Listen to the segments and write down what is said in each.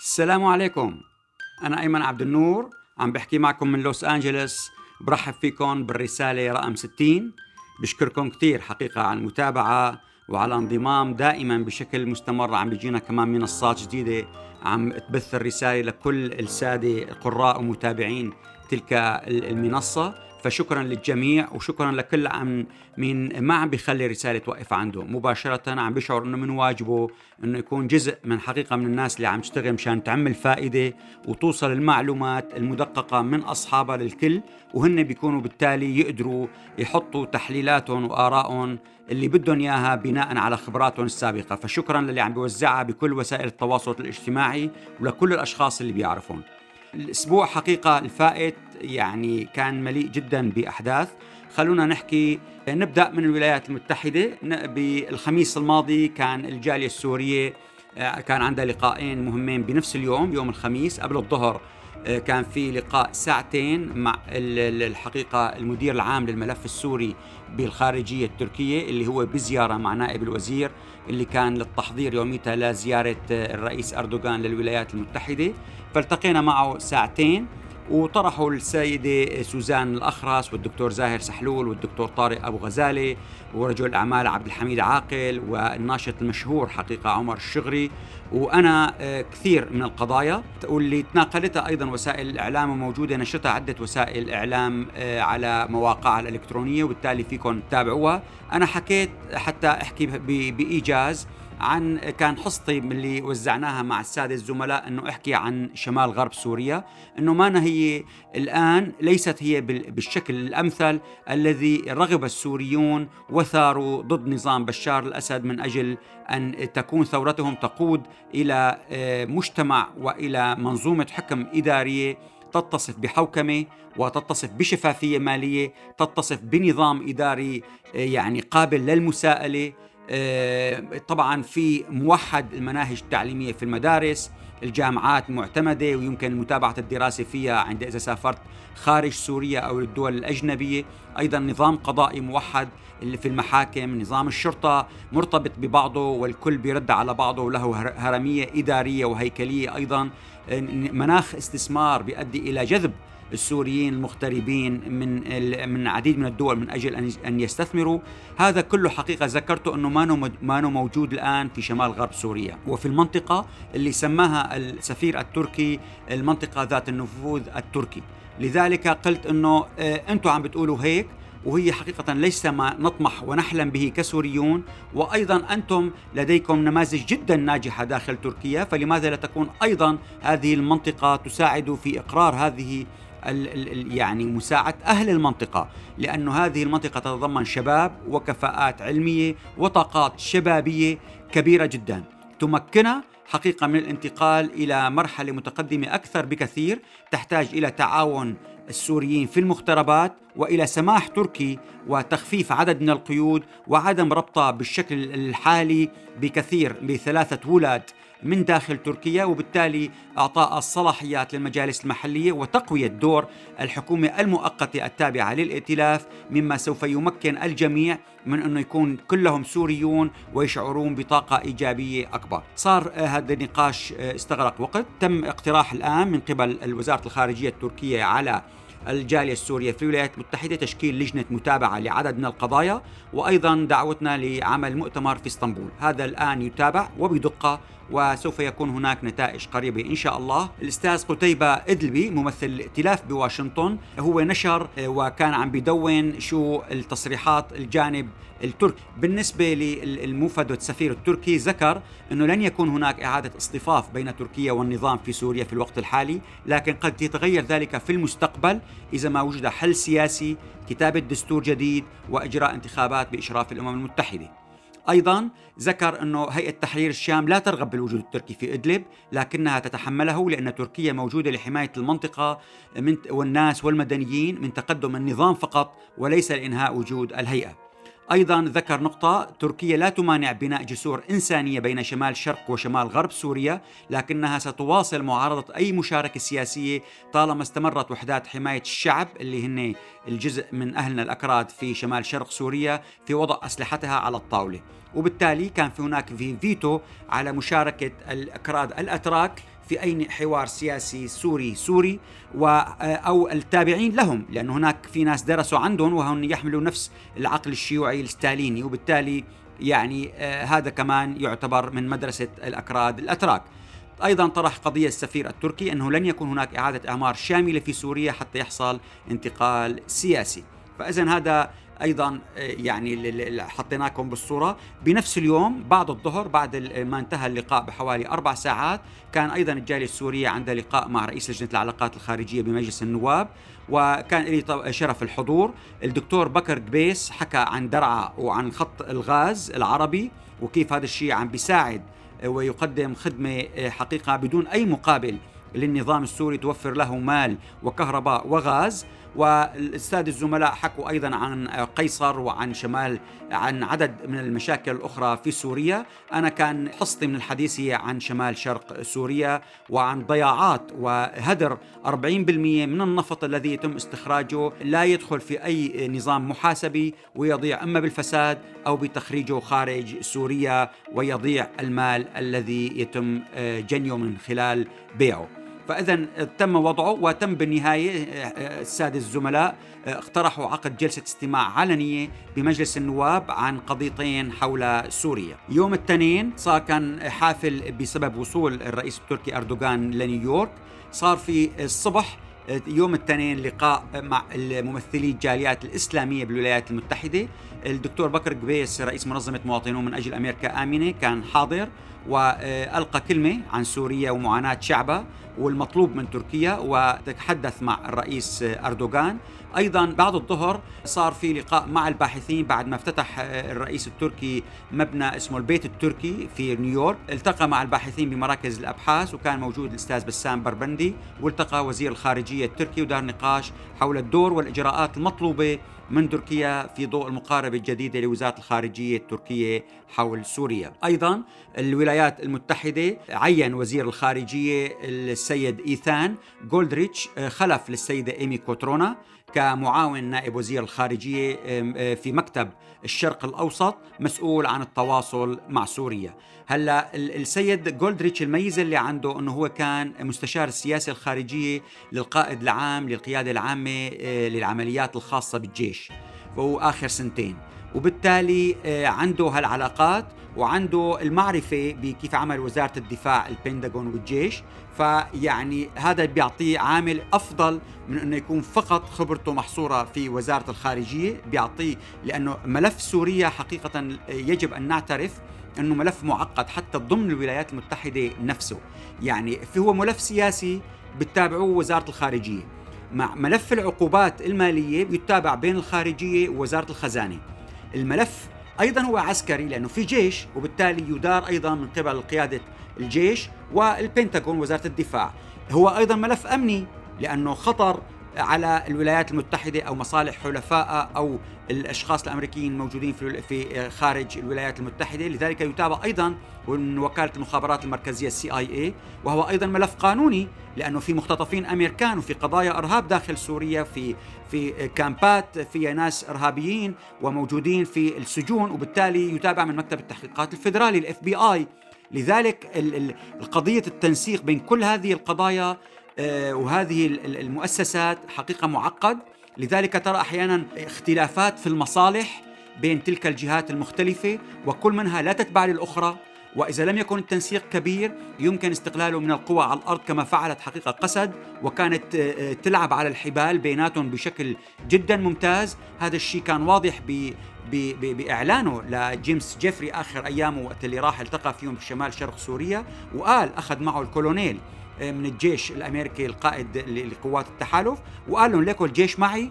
السلام عليكم. أنا أيمن عبد النور عم بحكي معكم من لوس أنجلوس برحب فيكم بالرسالة رقم 60 بشكركم كثير حقيقة على المتابعة وعلى انضمام دائما بشكل مستمر. عم بيجينا كمان منصات جديدة. عم تبث الرسالة لكل السادة قراء ومتابعين تلك المنصة. فشكرا للجميع وشكرا لكل عم مين ما عم بيخلي رسالة توقف عنده. مباشرة عم بيشعر إنه من واجبه إنه يكون جزء من حقيقة من الناس اللي عم تشتغل مشان تعمل فائدة وتوصل المعلومات المدققة من أصحابها للكل وهن بيكونوا بالتالي يقدروا يحطوا تحليلاتهم وآرائهم اللي بدهم إياها بناء على خبراتهم السابقة. فشكرا للي عم بيوزعها بكل وسائل التواصل الاجتماعي ولكل الأشخاص اللي بيعرفون الأسبوع حقيقة الفائت يعني كان مليء جدا بأحداث. خلونا نحكي نبدأ من الولايات المتحدة. بالخميس الماضي كان الجالية السورية آه، كان عندها لقاءين مهمين بنفس اليوم يوم الخميس قبل الظهر. كان في لقاء ساعتين مع الحقيقة المدير العام للملف السوري بالخارجية التركية اللي هو بزيارة مع نائب الوزير اللي كان للتحضير يوميتها لزيارة آه، الرئيس أردوغان للولايات المتحدة. فالتقينا معه ساعتين. وطرحوا السيدة سوزان الأخرس والدكتور زاهر سحلول والدكتور طارق أبو غزالة ورجل الأعمال عبد الحميد عاقل والناشط المشهور حقيقة عمر الشغري. وأنا آه، كثير من القضايا واللي تناقلتها أيضا وسائل الإعلام وموجودة نشرتها عدة وسائل إعلام آه، على مواقعها الإلكترونية وبالتالي فيكم تتابعوها. أنا حكيت حتى أحكي بإيجاز عن كان حصتي اللي وزعناها مع السادة الزملاء إنه أحكي عن شمال غرب سوريا إنه ما هي الآن ليست هي بالشكل الأمثل الذي رغب السوريون وثاروا ضد نظام بشار الأسد من أجل أن تكون ثورتهم تقود إلى آه، مجتمع وإلى منظومة حكم إدارية تتصف بحوكمة وتتصف بشفافية مالية، تتصف بنظام إداري آه، يعني قابل للمساءلة، طبعا في موحد المناهج التعليمية في المدارس الجامعات معتمدة ويمكن متابعة الدراسة فيها عند إذا سافرت خارج سوريا أو الدول الأجنبية. أيضا نظام قضائي موحد اللي في المحاكم نظام الشرطة مرتبط ببعضه والكل بيرد على بعضه وله هرمية إدارية وهيكلية. أيضا مناخ استثمار بيؤدي إلى جذب السوريين المغتربين من من عديد من الدول من أجل ان يستثمروا. هذا كله حقيقة ذكرته أنه ما ما موجود الآن في شمال غرب سوريا. وفي المنطقة اللي سماها السفير التركي المنطقة ذات النفوذ التركي. لذلك قلت أنه آه، أنتم عم بتقولوا هيك وهي حقيقة ليس ما نطمح ونحلم به كسوريون. وأيضا أنتم لديكم نماذج جدا ناجحة داخل تركيا فلماذا لا تكون أيضا هذه المنطقة تساعد في إقرار هذه يعني مساعدة أهل المنطقة لأن هذه المنطقة تتضمن شباب وكفاءات علمية وطاقات شبابية كبيرة جدا. تمكنها حقيقة من الانتقال إلى مرحلة متقدمة أكثر بكثير تحتاج إلى تعاون السوريين في المغتربات وإلى سماح تركي وتخفيف عدد من القيود وعدم ربطها بالشكل الحالي بكثير بثلاثة ولاد. من داخل تركيا وبالتالي اعطاء الصلاحيات للمجالس المحلية وتقوية دور الحكومة المؤقتة التابعة للائتلاف مما سوف يمكن الجميع من أنه يكون كلهم سوريون ويشعرون بطاقة إيجابية أكبر. صار هذا النقاش استغرق وقت، تم اقتراح الآن من قبل وزاره الخارجية التركية على الجالية السورية في الولايات المتحدة تشكيل لجنة متابعة لعدد من القضايا وأيضا دعوتنا لعمل مؤتمر في إسطنبول هذا الآن يتابع وبدقة وسوف يكون هناك نتائج قريبة إن شاء الله. الأستاذ قتيبة إدلبي ممثل الائتلاف بواشنطن هو نشر وكان عم بدون شو التصريحات الجانب التركي. بالنسبة للموفد والسفير التركي ذكر أنه لن يكون هناك إعادة اصطفاف بين تركيا والنظام في سوريا في الوقت الحالي لكن قد يتغير ذلك في المستقبل إذا ما وجد حل سياسي كتابة دستور جديد وإجراء انتخابات بإشراف الأمم المتحدة. أيضا ذكر أنه هيئة تحرير الشام لا ترغب بالوجود التركي في إدلب لكنها تتحمله لأن تركيا موجودة لحماية المنطقة من والناس والمدنيين من تقدم النظام فقط وليس لإنهاء وجود الهيئة. أيضا ذكر نقطة تركيا لا تمانع بناء جسور إنسانية بين شمال شرق وشمال غرب سوريا لكنها ستواصل معارضة أي مشاركة سياسية طالما استمرت وحدات حماية الشعب اللي هن الجزء من أهلنا الأكراد في شمال شرق سوريا في وضع أسلحتها على الطاولة. وبالتالي كان في هناك في فيتو على مشاركة الأكراد الأتراك في أي حوار سياسي سوري سوري و أو التابعين لهم لأن هناك في ناس درسوا عندهم وهم يحملوا نفس العقل الشيوعي الستاليني وبالتالي يعني هذا كمان يعتبر من مدرسة الأكراد الأتراك. أيضا طرح قضية السفير التركي إنه لن يكون هناك إعادة اعمار شاملة في سوريا حتى يحصل انتقال سياسي. فاذا هذا أيضا يعني حطيناكم بالصورة. بنفس اليوم بعد الظهر بعد ما انتهى اللقاء بحوالي أربع ساعات كان أيضا الجالية السورية عندها لقاء مع رئيس لجنة العلاقات الخارجية بمجلس النواب وكان لي شرف الحضور. الدكتور بكر قبيس حكى عن درعا وعن خط الغاز العربي وكيف هذا الشيء عم بيساعد ويقدم خدمة حقيقة بدون أي مقابل للنظام السوري توفر له مال وكهرباء وغاز. والأستاذ الزملاء حكوا أيضا عن قيصر وعن شمال عن عدد من المشاكل الأخرى في سوريا، أنا كان حصتي من الحديث هي عن شمال شرق سوريا وعن ضياعات وهدر 40% من النفط الذي يتم استخراجه لا يدخل في أي نظام محاسبي ويضيع أما بالفساد أو بتخريجه خارج سوريا ويضيع المال الذي يتم جنيه من خلال بيعه. فاذا تم وضعه وتم بالنهاية السادة الزملاء اقترحوا عقد جلسة استماع علنية بمجلس النواب عن قضيتين حول سوريا. يوم الاثنين صار كان حافل بسبب وصول الرئيس التركي أردوغان لنيويورك، صار في الصبح يوم الاثنين لقاء مع ممثلي الجاليات الإسلامية بالولايات المتحدة الدكتور بكر قبيس رئيس منظمة مواطنون من أجل أمريكا آمنة كان حاضر وألقى كلمة عن سوريا ومعاناة شعبها والمطلوب من تركيا وتحدث مع الرئيس أردوغان. أيضا بعد الظهر صار في لقاء مع الباحثين بعد ما افتتح الرئيس التركي مبنى اسمه البيت التركي في نيويورك. التقى مع الباحثين بمراكز الأبحاث وكان موجود الأستاذ بسام بربندي والتقى وزير الخارجية التركي ودار نقاش حول الدور والإجراءات المطلوبة من تركيا في ضوء المقاربة الجديدة لوزارة الخارجية التركية حول سوريا. أيضا الولايات المتحدة عين وزير الخارجية السيد إيثان جولدريتش خلف للسيدة إيمي كوترونا كمعاون نائب وزير الخارجية آه، في مكتب الشرق الأوسط مسؤول عن التواصل مع سوريا. هلا السيد جولدريتش الميزة اللي عنده إنه هو كان مستشار السياسة الخارجية للقائد العام للقيادة العامة آه، للعمليات الخاصة بالجيش. وهو آخر سنتين. وبالتالي آه، عنده هالعلاقات. وعنده المعرفة بكيف عمل وزارة الدفاع البنتاغون والجيش. فيعني هذا بيعطيه عامل أفضل من أنه يكون فقط خبرته محصورة في وزارة الخارجية. بيعطيه لأنه ملف سوريا حقيقة يجب أن نعترف أنه ملف معقد حتى ضمن الولايات المتحدة نفسه. يعني هو ملف سياسي بتتابعوه وزارة الخارجية. مع ملف العقوبات المالية بيتابع بين الخارجية ووزارة الخزانة. الملف أيضا هو عسكري لأنه في جيش وبالتالي يدار أيضا من قبل قيادة الجيش والبنتاغون وزارة الدفاع. هو أيضا ملف أمني لأنه خطر على الولايات المتحدة أو مصالح حلفائها أو الأشخاص الأمريكيين الموجودين في في خارج الولايات المتحدة. لذلك يتابع أيضا من وكالة المخابرات المركزية ال CIA وهو أيضا ملف قانوني لأنه في مختطفين أمريكان وفي قضايا إرهاب داخل سوريا في في كامبات فيها ناس إرهابيين وموجودين في السجون وبالتالي يتابع من مكتب التحقيقات الفيدرالي ال FBI لذلك القضية التنسيق بين كل هذه القضايا وهذه المؤسسات حقيقة معقد. لذلك ترى أحيانا اختلافات في المصالح بين تلك الجهات المختلفة وكل منها لا تتبع للأخرى. وإذا لم يكن التنسيق كبير يمكن استقلاله من القوى على الأرض كما فعلت حقيقة قسد وكانت آه، تلعب على الحبال بيناتهم بشكل جدا ممتاز. هذا الشيء كان واضح ب بإعلانه لجيمس جيفري آخر أيامه وقت اللي راح التقى فيهم بشمال شرق سوريا وقال أخذ معه الكولونيل. من الجيش الأمريكي القائد لقوات التحالف وقال لهم ليكوا الجيش معي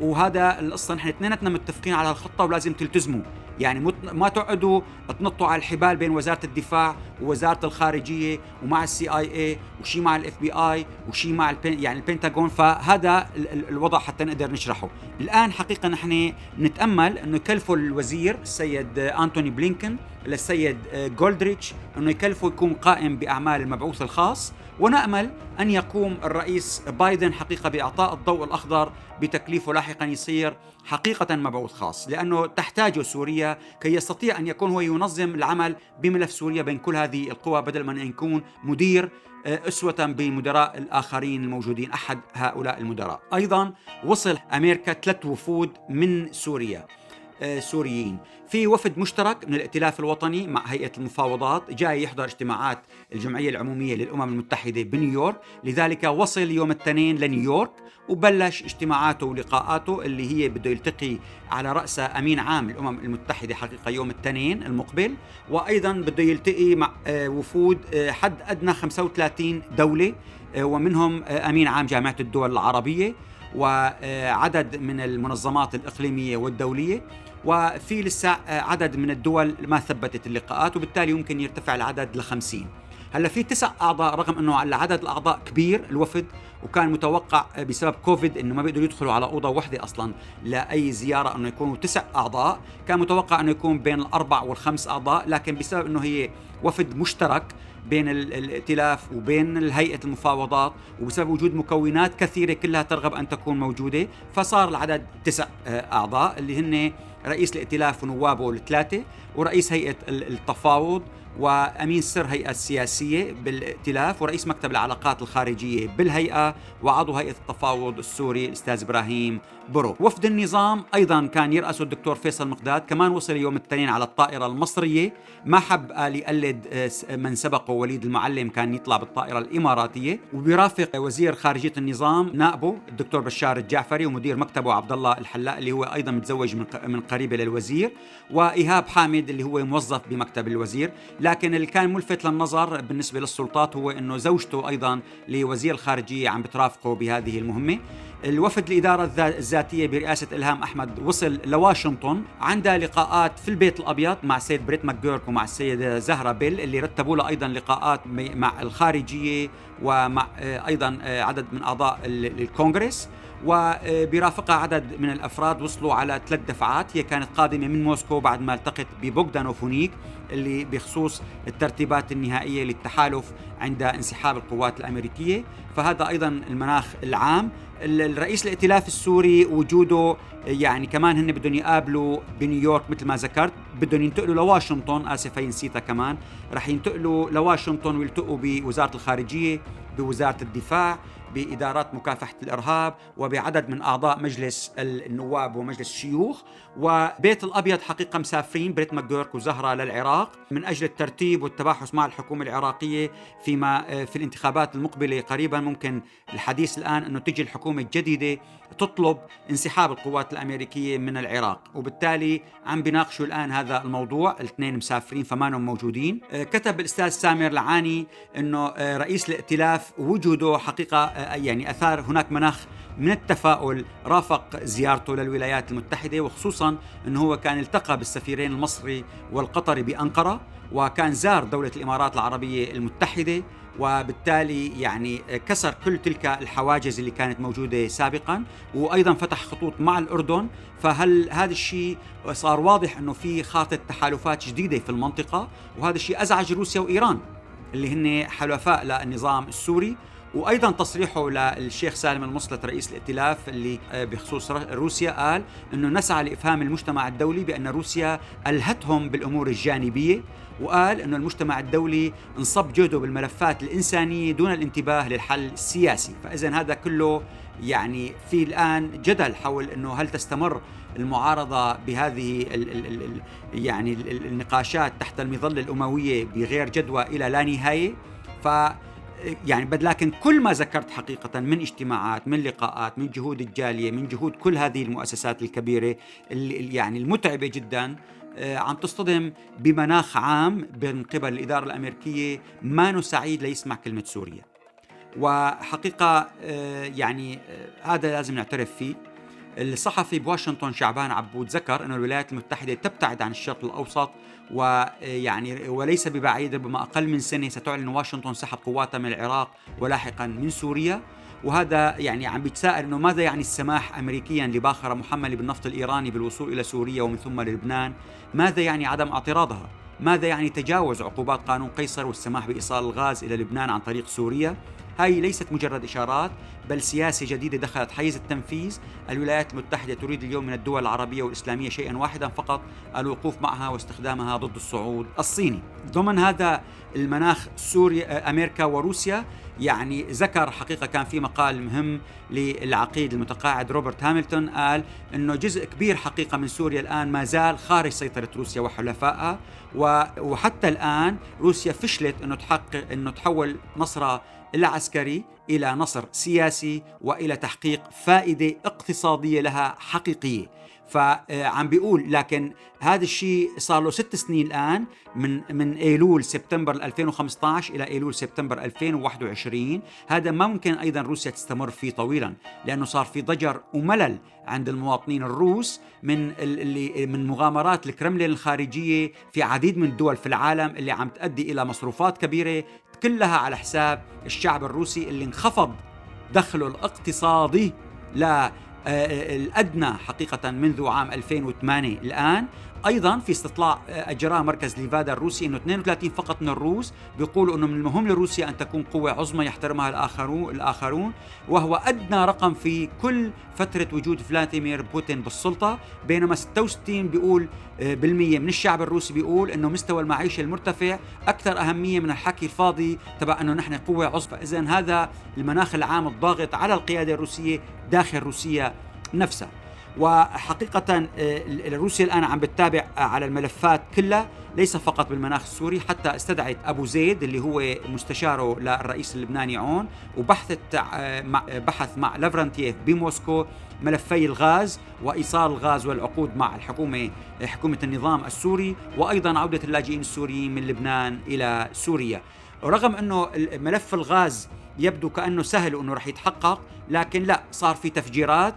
وهذا القصة نحن اثنيناتنا متفقين على الخطة ولازم تلتزموا. يعني ما تقعدوا تنطوا على الحبال بين وزارة الدفاع ووزارة الخارجية ومع ال CIA وشي مع ال FBI وشي مع البين يعني البنتاغون. فهذا الوضع حتى نقدر نشرحه. الآن حقيقة نحن نتأمل إنه يكلفوا الوزير السيد أنتوني بلينكن للسيد جولدريتش إنه يكلفه يكون قائم بأعمال المبعوث الخاص ونأمل أن يقوم الرئيس بايدن حقيقة بإعطاء الضوء الأخضر بتكليفه لاحقا يصير حقيقة مبعوث خاص لأنه تحتاجه سوريا كي يستطيع أن يكون هو ينظم العمل بملف سوريا بين كل هذه هذه القوى بدل من أن يكون مدير آه، أسوة بمدراء الآخرين الموجودين أحد هؤلاء المدراء. أيضا وصل أمريكا ثلاث وفود من سوريا آه، سوريين. في وفد مشترك من الائتلاف الوطني مع هيئة المفاوضات. جاي يحضر اجتماعات الجمعية العمومية للأمم المتحدة بنيويورك. لذلك وصل يوم الاثنين لنيويورك وبلش اجتماعاته ولقاءاته اللي هي بده يلتقي على رأسها أمين عام الأمم المتحدة حقيقة يوم الاثنين المقبل. وأيضا بده يلتقي مع آه، وفود آه، حد أدنى 35 دولة ومنهم أمين عام جامعة الدول العربية. وعدد من المنظمات الإقليمية والدولية. وفي لسه عدد من الدول ما ثبتت اللقاءات وبالتالي يمكن يرتفع العدد ل 50 هلا في تسع أعضاء رغم أنه على عدد الأعضاء كبير الوفد وكان متوقع بسبب كوفيد إنه ما بيقدروا يدخلوا على أوضة واحدة أصلا لأي زيارة أنه يكونوا تسع أعضاء. كان متوقع إنه يكون بين الأربع والخمس أعضاء لكن بسبب إنه هي وفد مشترك بين الائتلاف وبين هيئة المفاوضات وبسبب وجود مكونات كثيرة كلها ترغب أن تكون موجودة فصار العدد تسع آه، أعضاء اللي هن رئيس الائتلاف ونوابه الثلاثة ورئيس هيئة التفاوض وأمين سر هيئة السياسيه بالائتلاف ورئيس مكتب العلاقات الخارجية بالهيئة وعضو هيئة التفاوض السوري الأستاذ إبراهيم برو وفد النظام أيضا كان يرأسه الدكتور فيصل مقداد كمان وصل يوم الاثنين على الطائرة المصرية. ما حب قال يقلد آه، من سبقه وليد المعلم كان يطلع بالطائرة الإماراتية. وبيرافق وزير خارجية النظام نائبه الدكتور بشار الجعفري ومدير مكتبه عبد الله الحلاق اللي هو أيضا متزوج من قريبه للوزير. وإيهاب حامد اللي هو موظف بمكتب الوزير. لكن اللي كان ملفت للنظر بالنسبة للسلطات هو إنه زوجته أيضا لوزير الخارجية عم بترافقه بهذه المهمة. الوفد الإدارة الذاتية برئاسة إلهام أحمد وصل لواشنطن عندها لقاءات في البيت الأبيض مع السيد بريت ماكجورك ومع السيدة زهرة بيل اللي رتبوا لها أيضا لقاءات مع الخارجية ومع آه، أيضا آه، عدد من أعضاء الكونغرس. وبرافقها عدد من الأفراد وصلوا على ثلاث دفعات. هي كانت قادمة من موسكو بعد ما التقت ببوغدانوفونيك اللي بخصوص الترتيبات النهائية للتحالف عند انسحاب القوات الأمريكية. فهذا أيضا المناخ العام. الرئيس الائتلاف السوري وجوده يعني كمان هن بدهم يقابلوا بنيويورك مثل ما ذكرت. بدهم ينتقلوا لواشنطن اسف هي نسيتها كمان. رح ينتقلوا لواشنطن ويلتقوا بوزارة الخارجية بوزارة الدفاع. بإدارات مكافحة الإرهاب وبعدد من أعضاء مجلس النواب ومجلس الشيوخ. وبيت الأبيض حقيقة مسافرين بريت ماكدورك وزهرة للعراق. من أجل الترتيب والتباحث مع الحكومة العراقية فيما في الانتخابات المقبلة قريبا ممكن الحديث الآن أنه تجي الحكومة الجديدة تطلب انسحاب القوات الأمريكية من العراق. وبالتالي عم بيناقشوا الآن هذا الموضوع الاثنين مسافرين فمانهم موجودين. كتب الأستاذ سامر لعاني أنه رئيس الائتلاف وجوده حقيقة يعني أثار هناك مناخ من التفاؤل رافق زيارته للولايات المتحدة وخصوصا إنه هو كان التقى بالسفيرين المصري والقطري بأنقرة وكان زار دولة الإمارات العربية المتحدة. وبالتالي يعني كسر كل تلك الحواجز اللي كانت موجودة سابقا وأيضا فتح خطوط مع الأردن. فهل هذا الشيء صار واضح إنه في خاطه تحالفات جديدة في المنطقة؟ وهذا الشيء أزعج روسيا وإيران اللي هن حلفاء للنظام السوري. وأيضا تصريحه للشيخ سالم المصلت رئيس الائتلاف اللي آه، بخصوص روسيا قال إنه نسعى لإفهام المجتمع الدولي بأن روسيا ألهتهم بالأمور الجانبية وقال إنه المجتمع الدولي انصب جهده بالملفات الإنسانية دون الانتباه للحل السياسي، فاذا هذا كله يعني في الآن جدل حول إنه هل تستمر المعارضة بهذه ال ال ال يعني النقاشات تحت المظلة الأموية بغير جدوى إلى لا نهاية؟ ف يعني بد لكن كل ما ذكرت حقيقة من اجتماعات من لقاءات من جهود الجالية من جهود كل هذه المؤسسات الكبيرة اللي يعني المتعبة جدا آه، عم تصطدم بمناخ عام من قبل الإدارة الأمريكية ما سعيد ليسمع كلمة سوريا. وحقيقة آه، يعني آه، هذا لازم نعترف فيه. الصحفي بواشنطن شعبان عبود ذكر أن الولايات المتحدة تبتعد عن الشرق الأوسط ويعني وليس ببعيد ربما أقل من سنة ستعلن واشنطن سحب قواتها من العراق ولاحقا من سوريا وهذا يعني عم بيتساءل إنه ماذا يعني السماح امريكيا لباخره محمله بالنفط الإيراني بالوصول إلى سوريا ومن ثم للبنان؟ ماذا يعني عدم اعتراضها؟ ماذا يعني تجاوز عقوبات قانون قيصر والسماح بإيصال الغاز إلى لبنان عن طريق سوريا هاي ليست مجرد إشارات بل سياسة جديدة دخلت حيز التنفيذ. الولايات المتحدة تريد اليوم من الدول العربية والإسلامية شيئا واحدا فقط الوقوف معها واستخدامها ضد الصعود الصيني. ضمن هذا المناخ سوريا أمريكا وروسيا يعني ذكر حقيقة كان في مقال مهم للعقيد المتقاعد روبرت هاملتون قال أنه جزء كبير حقيقة من سوريا الآن ما زال خارج سيطرة روسيا وحلفائها. وحتى الآن روسيا فشلت أنه تحقق أنه تحول نصرها العسكري إلى نصر سياسي وإلى تحقيق فائدة اقتصادية لها حقيقية. فعم بيقول لكن هذا الشيء صار له ست سنين الآن من من إيلول سبتمبر 2015 إلى إيلول سبتمبر 2021 هذا ما ممكن أيضا روسيا تستمر فيه طويلا لأنه صار في ضجر وملل عند المواطنين الروس من اللي من مغامرات الكرملين الخارجية في عديد من الدول في العالم اللي عم تؤدي إلى مصروفات كبيرة كلها على حساب الشعب الروسي اللي انخفض دخله الاقتصادي لا آه، الأدنى حقيقة منذ عام 2008 الآن أيضا في استطلاع اجراه مركز ليفادا الروسي إنه 32 فقط من الروس بيقولوا إنه من المهم لروسيا أن تكون قوة عظمى يحترمها الاخرون الآخرون وهو أدنى رقم في كل فترة وجود فلاديمير بوتين بالسلطة بينما 66 بيقول آه، بالمية من الشعب الروسي بيقول إنه مستوى المعيشة المرتفع أكثر أهمية من الحكي الفاضي تبع إنه نحن قوة عظمى. اذا هذا المناخ العام الضاغط على القيادة الروسية داخل روسيا نفسها. وحقيقة آه، روسيا الآن عم بتتابع على الملفات كلها ليس فقط بالمناخ السوري حتى استدعت أبو زيد اللي هو مستشاره للرئيس اللبناني عون وبحثت آه، بحث مع لافرانتييف بموسكو ملفي الغاز وإيصال الغاز والعقود مع الحكومة حكومة النظام السوري وأيضا عودة اللاجئين السوريين من لبنان إلى سوريا. رغم أنه ملف الغاز يبدو كأنه سهل أنه رح يتحقق لكن لا صار في تفجيرات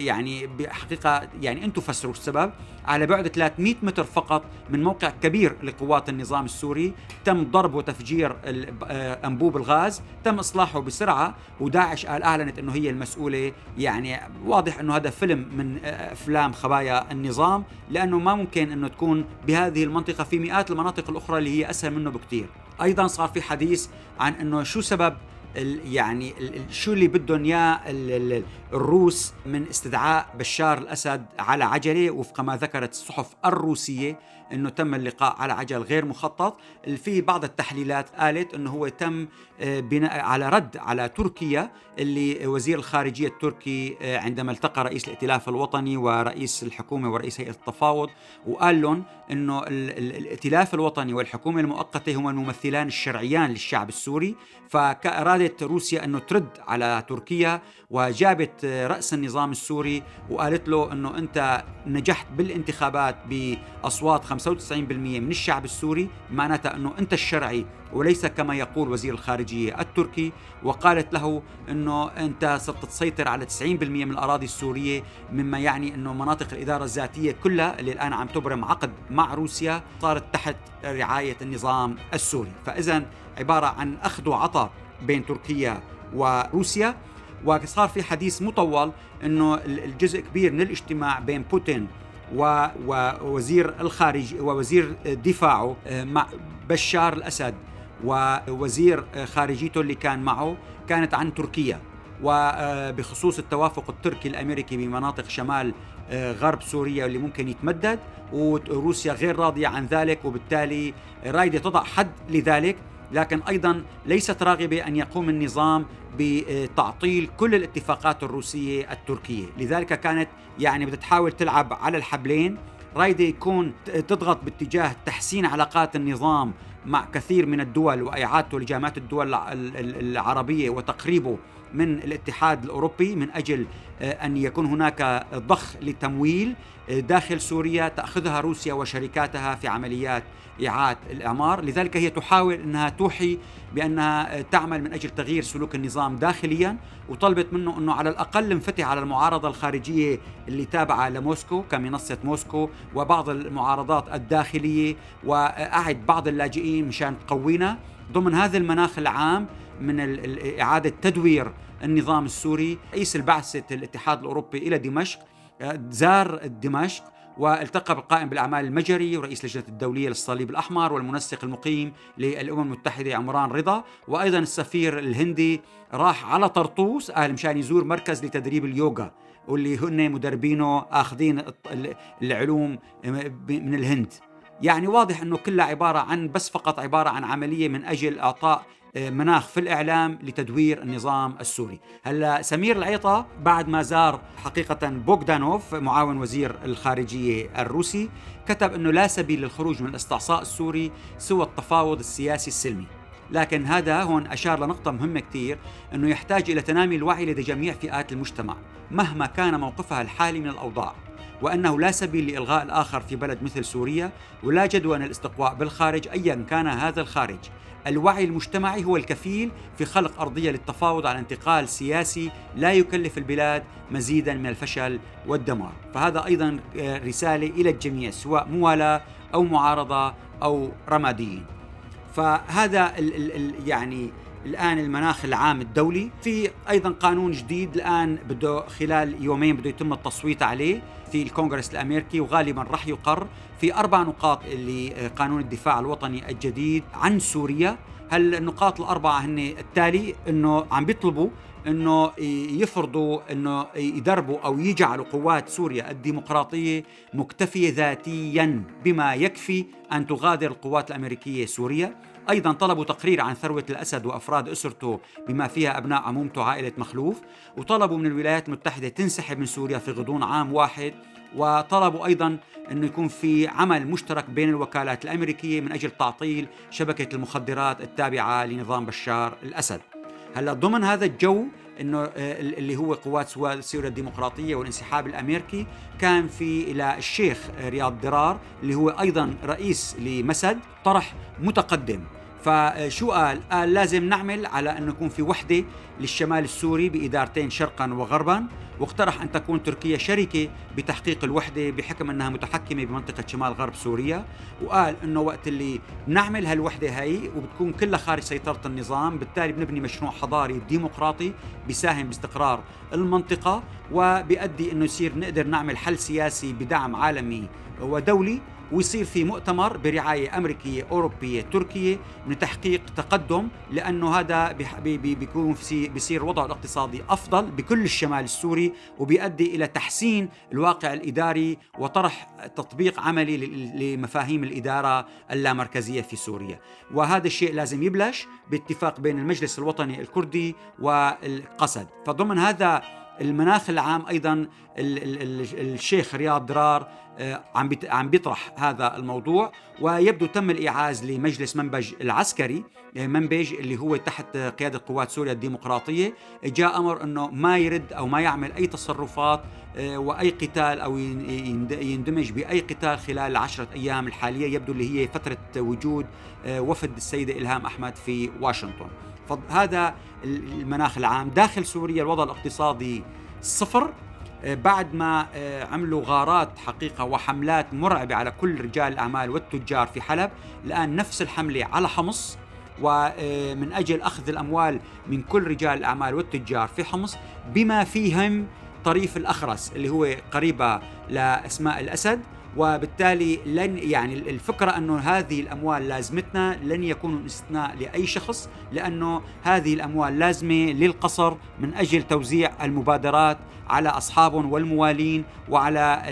يعني بحقيقة يعني أنتم فسروا السبب. على بعد 300 متر فقط من موقع كبير لقوات النظام السوري تم ضرب وتفجير آه، أنبوب الغاز تم إصلاحه بسرعة وداعش قال أعلنت إنه هي المسؤولة. يعني واضح إنه هذا فيلم من آه، أفلام خبايا النظام لأنه ما ممكن إنه تكون بهذه المنطقة في مئات المناطق الأخرى اللي هي أسهل منه بكثير أيضا صار في حديث عن إنه شو سبب يعني شو اللي بدهم إياه الروس من استدعاء بشار الأسد على عجلة وفق ما ذكرت الصحف الروسية إنه تم اللقاء على عجل غير مخطط. في بعض التحليلات قالت إنه هو تم آه، بناء على رد على تركيا اللي وزير الخارجية التركي آه، عندما التقى رئيس الائتلاف الوطني ورئيس الحكومة ورئيس هيئة التفاوض وقال لهم إنه الائتلاف الوطني والحكومة المؤقتة هما الممثلان الشرعيان للشعب السوري. فارادت روسيا إنه ترد على تركيا وجابت رأس النظام السوري وقالت له إنه أنت نجحت بالانتخابات بأصوات 95% من الشعب السوري معناتها إنه أنت الشرعي وليس كما يقول وزير الخارجية التركي. وقالت له إنه أنت صرت تسيطر على 90% من الأراضي السورية مما يعني إنه مناطق الإدارة الذاتية كلها اللي الآن عم تبرم عقد مع روسيا صارت تحت رعاية النظام السوري. فاذا عبارة عن أخذ وعطاء بين تركيا وروسيا. وصار في حديث مطول إنه الجزء كبير من الاجتماع بين بوتين ووزير الخارج ووزير دفاعه آه، مع بشار الأسد ووزير خارجيته اللي كان معه كانت عن تركيا. وبخصوص التوافق التركي الأمريكي بمناطق شمال آه، غرب سوريا اللي ممكن يتمدد وروسيا غير راضية عن ذلك وبالتالي رايدة تضع حد لذلك. لكن أيضا ليست راغبة أن يقوم النظام بتعطيل كل الاتفاقات الروسية التركية، لذلك كانت يعني بدها تحاول تلعب على الحبلين، رايدة يكون تضغط باتجاه تحسين علاقات النظام مع كثير من الدول واعادته لجامعات الدول العربية وتقريبه من الاتحاد الأوروبي من أجل آه، أن يكون هناك ضخ لتمويل آه، داخل سوريا تأخذها روسيا وشركاتها في عمليات إعادة الإعمار، لذلك هي تحاول إنها توحي بأنها آه، تعمل من أجل تغيير سلوك النظام داخليا وطلبت منه أنه على الأقل انفتح على المعارضة الخارجية اللي تابعة لموسكو كمنصة موسكو وبعض المعارضات الداخلية وأعد بعض اللاجئين مشان تقوينا. ضمن هذا المناخ العام من إعادة تدوير النظام السوري رئيس البعثة الاتحاد الأوروبي إلى دمشق زار دمشق والتقى بالقائم بالأعمال المجري ورئيس لجنة الدولية للصليب الأحمر والمنسق المقيم للأمم المتحدة عمران رضا وأيضا السفير الهندي راح على طرطوس قال مشان يزور مركز لتدريب اليوغا واللي هن مدربينه آخذين العلوم من الهند. يعني واضح إنه كلها عبارة عن بس فقط عبارة عن عملية من أجل إعطاء آه، مناخ في الإعلام لتدوير النظام السوري. هلا سمير العيطة بعد ما زار حقيقة بوغدانوف معاون وزير الخارجية الروسي كتب إنه لا سبيل للخروج من الاستعصاء السوري سوى التفاوض السياسي السلمي. لكن هذا هون أشار لنقطة مهمة كثير أنه يحتاج إلى تنامي الوعي لدى جميع فئات المجتمع مهما كان موقفها الحالي من الأوضاع. وأنه لا سبيل لإلغاء الآخر في بلد مثل سوريا ولا جدوى الاستقواء بالخارج أيا كان هذا الخارج. الوعي المجتمعي هو الكفيل في خلق أرضية للتفاوض على انتقال سياسي لا يكلف البلاد مزيدا من الفشل والدمار. فهذا أيضا رسالة إلى الجميع سواء موالاة أو معارضة أو رماديين. فهذا ال ال ال يعني الآن المناخ العام الدولي. في أيضا قانون جديد الآن بده خلال يومين بده يتم التصويت عليه في الكونغرس الأمريكي وغالبا راح يقر في أربع نقاط اللي قانون الدفاع الوطني الجديد عن سوريا. هالنقاط الأربعة هن التالي؟ إنه عم بيطلبوا إنه يفرضوا إنه يدربوا أو يجعلوا قوات سوريا الديمقراطية مكتفية ذاتيا بما يكفي أن تغادر القوات الأمريكية سوريا. أيضا طلبوا تقرير عن ثروة الأسد وأفراد أسرته بما فيها أبناء عمومته عائلة مخلوف وطلبوا من الولايات المتحدة تنسحب من سوريا في غضون عام واحد وطلبوا أيضا أنه يكون في عمل مشترك بين الوكالات الأمريكية من أجل تعطيل شبكة المخدرات التابعة لنظام بشار الأسد. هلأ ضمن هذا الجو إنه آه، اللي هو قوات سوريا الديمقراطية والانسحاب الأمريكي كان في إلى الشيخ رياض درار اللي هو أيضا رئيس لمسد طرح متقدم فشو قال؟ قال لازم نعمل على انه يكون في وحدة للشمال السوري بإدارتين شرقا وغربا واقترح أن تكون تركيا شركة بتحقيق الوحدة بحكم أنها متحكمة بمنطقة شمال غرب سوريا وقال إنه وقت اللي نعمل هالوحدة هي وبتكون كلها خارج سيطرة النظام بالتالي بنبني مشروع حضاري ديمقراطي بيساهم باستقرار المنطقة وبيؤدي إنه يصير نقدر نعمل حل سياسي بدعم عالمي ودولي ويصير في مؤتمر برعاية أمريكية أوروبية تركية من تحقيق تقدم لأنه هذا بيكون بيصير الوضع الاقتصادي أفضل بكل الشمال السوري وبيؤدي إلى تحسين الواقع الإداري وطرح تطبيق عملي لمفاهيم الإدارة اللامركزية في سوريا. وهذا الشيء لازم يبلش باتفاق بين المجلس الوطني الكردي والقسد فضمن هذا المناخ العام أيضا الشيخ رياض درار آه، عم عم بيطرح هذا الموضوع ويبدو تم الايعاز لمجلس منبج العسكري آه، منبج اللي هو تحت قيادة قوات سوريا الديمقراطية. جاء أمر إنه ما يرد أو ما يعمل أي تصرفات آه، وأي قتال أو يندمج بأي قتال خلال العشره أيام الحالية يبدو اللي هي فترة وجود وفد السيده إلهام أحمد في واشنطن. فهذا المناخ العام. داخل سوريا الوضع الاقتصادي صفر. آه، بعد ما آه، عملوا غارات حقيقة وحملات مرعبة على كل رجال الأعمال والتجار في حلب الآن نفس الحملة على حمص ومن آه، أجل أخذ الأموال من كل رجال الأعمال والتجار في حمص بما فيهم طريف الأخرس اللي هو قريبة لأسماء الأسد. وبالتالي لن يعني الفكرة أنه هذه الأموال لازمتنا لن يكون استثناء لأي شخص لأنه هذه الأموال لازمة للقصر من أجل توزيع المبادرات على أصحابهم والموالين وعلى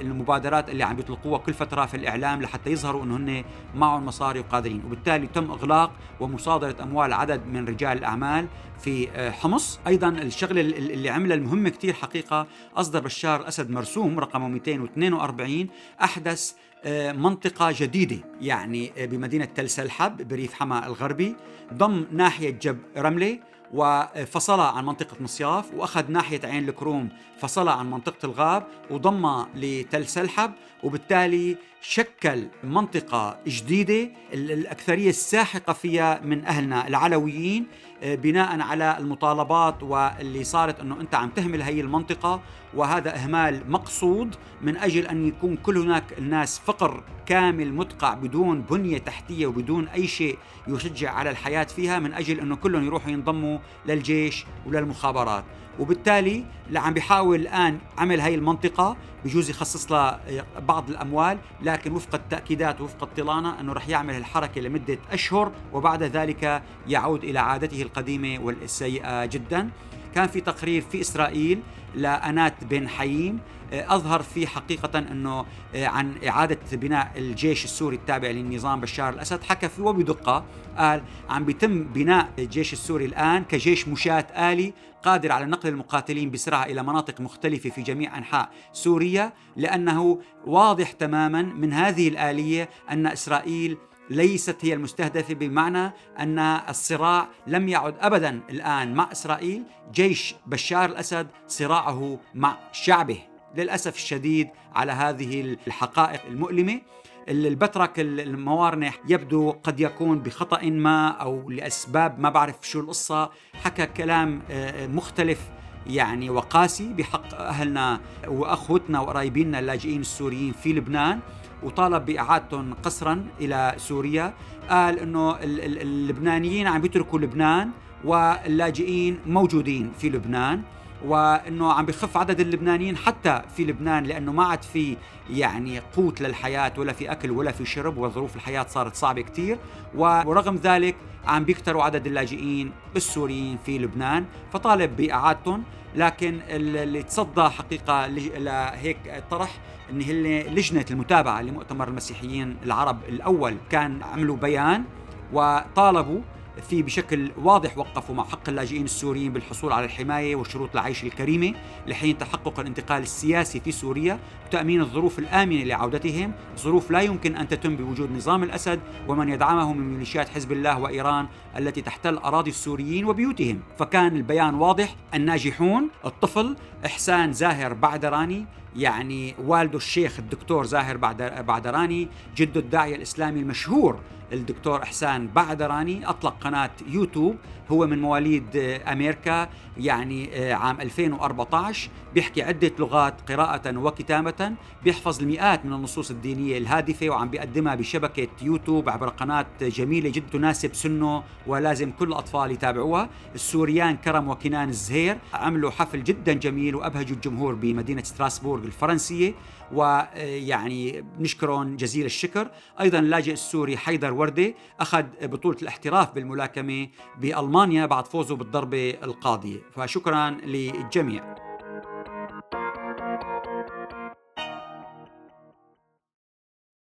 المبادرات اللي عم يطلقوها كل فترة في الإعلام لحتى يظهروا إنه هن معهم مصاري وقادرين. وبالتالي تم إغلاق ومصادرة أموال عدد من رجال الأعمال في آه، حمص. أيضا الشغلة اللي عملها المهمة كثير حقيقة أصدر بشار الاسد مرسوم رقمه 242 أحدث آه، منطقة جديدة يعني آه، بمدينة تل سلحب بريف حما الغربي ضم ناحية جب رملة وفصلها عن منطقة مصياف وأخذ ناحية عين الكروم فصلها عن منطقة الغاب وضمها لتل سلحب وبالتالي شكل منطقة جديدة الأكثرية الساحقة فيها من أهلنا العلويين آه، بناء على المطالبات واللي صارت أنه أنت عم تهمل هي المنطقة. وهذا إهمال مقصود من أجل أن يكون كل هناك الناس فقر كامل مدقع بدون بنية تحتية وبدون أي شيء يشجع على الحياة فيها من أجل أنه كلهم يروحوا ينضموا للجيش وللمخابرات. وبالتالي عم بيحاول الآن عمل هاي المنطقة بجوز يخصص لها بعض الأموال لكن وفق التأكيدات وفق الطلانة إنه رح يعمل الحركه لمدة أشهر وبعد ذلك يعود إلى عادته القديمة والسيئة جدا. كان في تقرير في إسرائيل لأنات بن حييم آه، أظهر فيه حقيقة أنه آه، عن إعادة بناء الجيش السوري التابع للنظام بشار الأسد حكى فيه وبدقة قال عم بيتم بناء الجيش السوري الآن كجيش مشاة آلي قادر على نقل المقاتلين بسرعة إلى مناطق مختلفة في جميع أنحاء سوريا لأنه واضح تماما من هذه الآلية أن إسرائيل ليست هي المستهدفة بمعنى أن الصراع لم يعد ابدا. الآن مع إسرائيل، جيش بشار الأسد صراعه مع شعبه. للأسف الشديد على هذه الحقائق المؤلمة البترك الموارنح يبدو قد يكون بخطأ ما أو لأسباب ما بعرف شو القصة. حكى كلام آه، مختلف يعني وقاسي بحق أهلنا وأخوتنا وقرايبيننا اللاجئين السوريين في لبنان. وطالب بإعادتهم قسرا إلى سوريا. قال أنه اللبنانيين عم يتركوا لبنان واللاجئين موجودين في لبنان وإنه عم بخف عدد اللبنانيين حتى في لبنان لأنه ما عاد في يعني قوت للحياة ولا في أكل ولا في شرب وظروف الحياة صارت صعبة كثير ورغم ذلك عم بيكتروا عدد اللاجئين السوريين في لبنان فطالب بإعادتهم. لكن اللي تصدى حقيقة لهيك طرح إن هي لجنة المتابعة لمؤتمر المسيحيين العرب الأول كان عملوا بيان وطالبوا في بشكل واضح وقفوا مع حق اللاجئين السوريين بالحصول على الحماية وشروط العيش الكريمة. لحين تحقق الانتقال السياسي في سوريا وتأمين الظروف الآمنة لعودتهم. ظروف لا يمكن أن تتم بوجود نظام الأسد ومن يدعمه من ميليشيات حزب الله وإيران التي تحتل أراضي السوريين وبيوتهم. فكان البيان واضح الناجحون الطفل إحسان زاهر بعدراني يعني والده الشيخ الدكتور زاهر بعدراني جده الداعية الإسلامي المشهور الدكتور إحسان بعدراني أطلق قناة يوتيوب هو من مواليد أمريكا يعني آه، عام 2014 بيحكي عدة لغات قراءة وكتابة بيحفظ المئات من النصوص الدينية الهادفة وعم بيقدمها بشبكة يوتيوب عبر قناة جميلة جدا تناسب سنه ولازم كل الأطفال يتابعوها السوريان كرم وكنان الزهير عملوا حفل جدا جميل وأبهجوا الجمهور بمدينة ستراسبورغ. الفرنسية ويعني بنشكرهم جزيل الشكر. أيضا اللاجئ السوري حيدر وردة أخذ بطولة الاحتراف بالملاكمة بألمانيا بعد فوزه بالضربة القاضية. فشكرا للجميع.